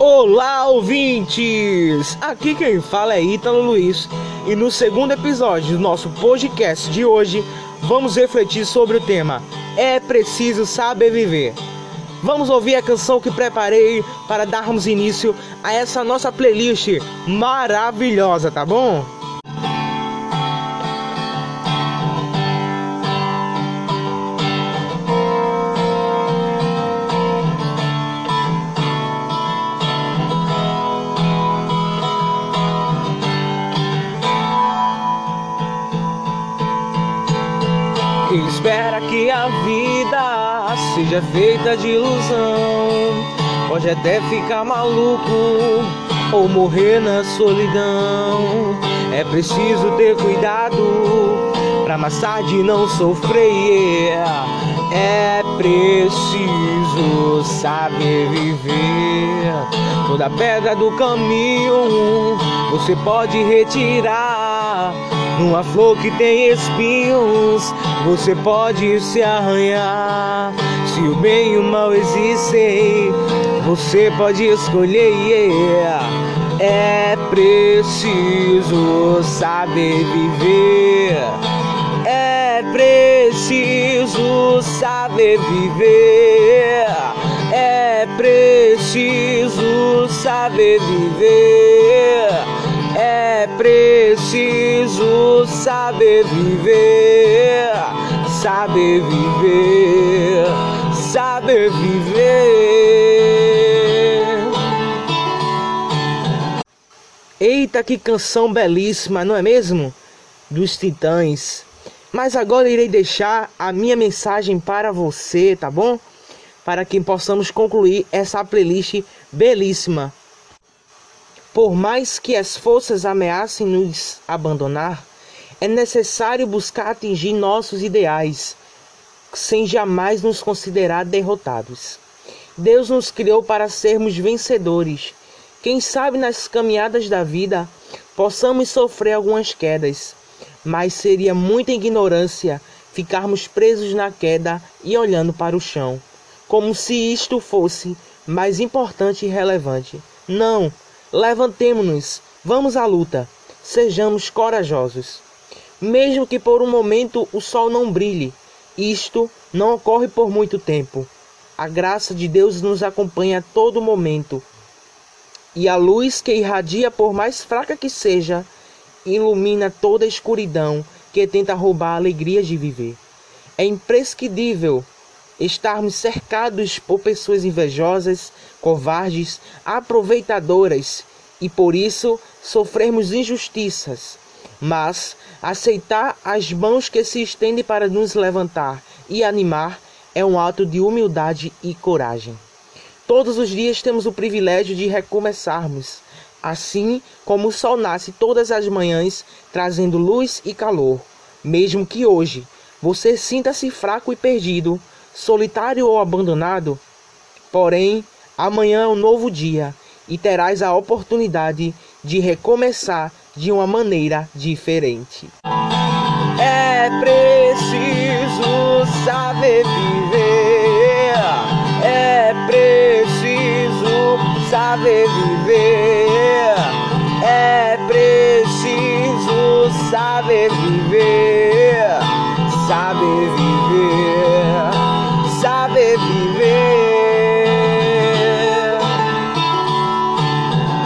Olá, ouvintes! Aqui quem fala é Ítalo Luiz e no segundo episódio do nosso podcast de hoje vamos refletir sobre o tema É Preciso Saber Viver. Vamos ouvir a canção que preparei para darmos início a essa nossa playlist maravilhosa, tá bom? Espera que a vida seja feita de ilusão. Pode até ficar maluco ou morrer na solidão. É preciso ter cuidado pra mais tarde não sofrer. É preciso saber viver. Toda pedra do caminho você pode retirar numa flor que tem espinhos, você pode se arranhar. Se o bem e o mal existem, você pode escolher. É preciso saber viver. É preciso saber viver. É preciso saber viver. Preciso saber viver, saber viver, saber viver. Eita, que canção belíssima, não é mesmo? Dos Titãs. Mas agora irei deixar a minha mensagem para você, tá bom? Para que possamos concluir essa playlist belíssima. Por mais que as forças ameacem nos abandonar, é necessário buscar atingir nossos ideais, sem jamais nos considerar derrotados. Deus nos criou para sermos vencedores. Quem sabe nas caminhadas da vida possamos sofrer algumas quedas, mas seria muita ignorância ficarmos presos na queda e olhando para o chão, como se isto fosse mais importante e relevante. Não! Levantemo-nos, vamos à luta, sejamos corajosos. Mesmo que por um momento o sol não brilhe, isto não ocorre por muito tempo. A graça de Deus nos acompanha a todo momento. E a luz que irradia, por mais fraca que seja, ilumina toda a escuridão que tenta roubar a alegria de viver. É imprescindível estarmos cercados por pessoas invejosas, covardes, aproveitadoras e por isso sofrermos injustiças. Mas aceitar as mãos que se estendem para nos levantar e animar é um ato de humildade e coragem. Todos os dias temos o privilégio de recomeçarmos, assim como o sol nasce todas as manhãs trazendo luz e calor. Mesmo que hoje você sinta-se fraco e perdido, solitário ou abandonado, porém, amanhã é um novo dia e terás a oportunidade de recomeçar de uma maneira diferente. É preciso saber viver, é preciso saber viver.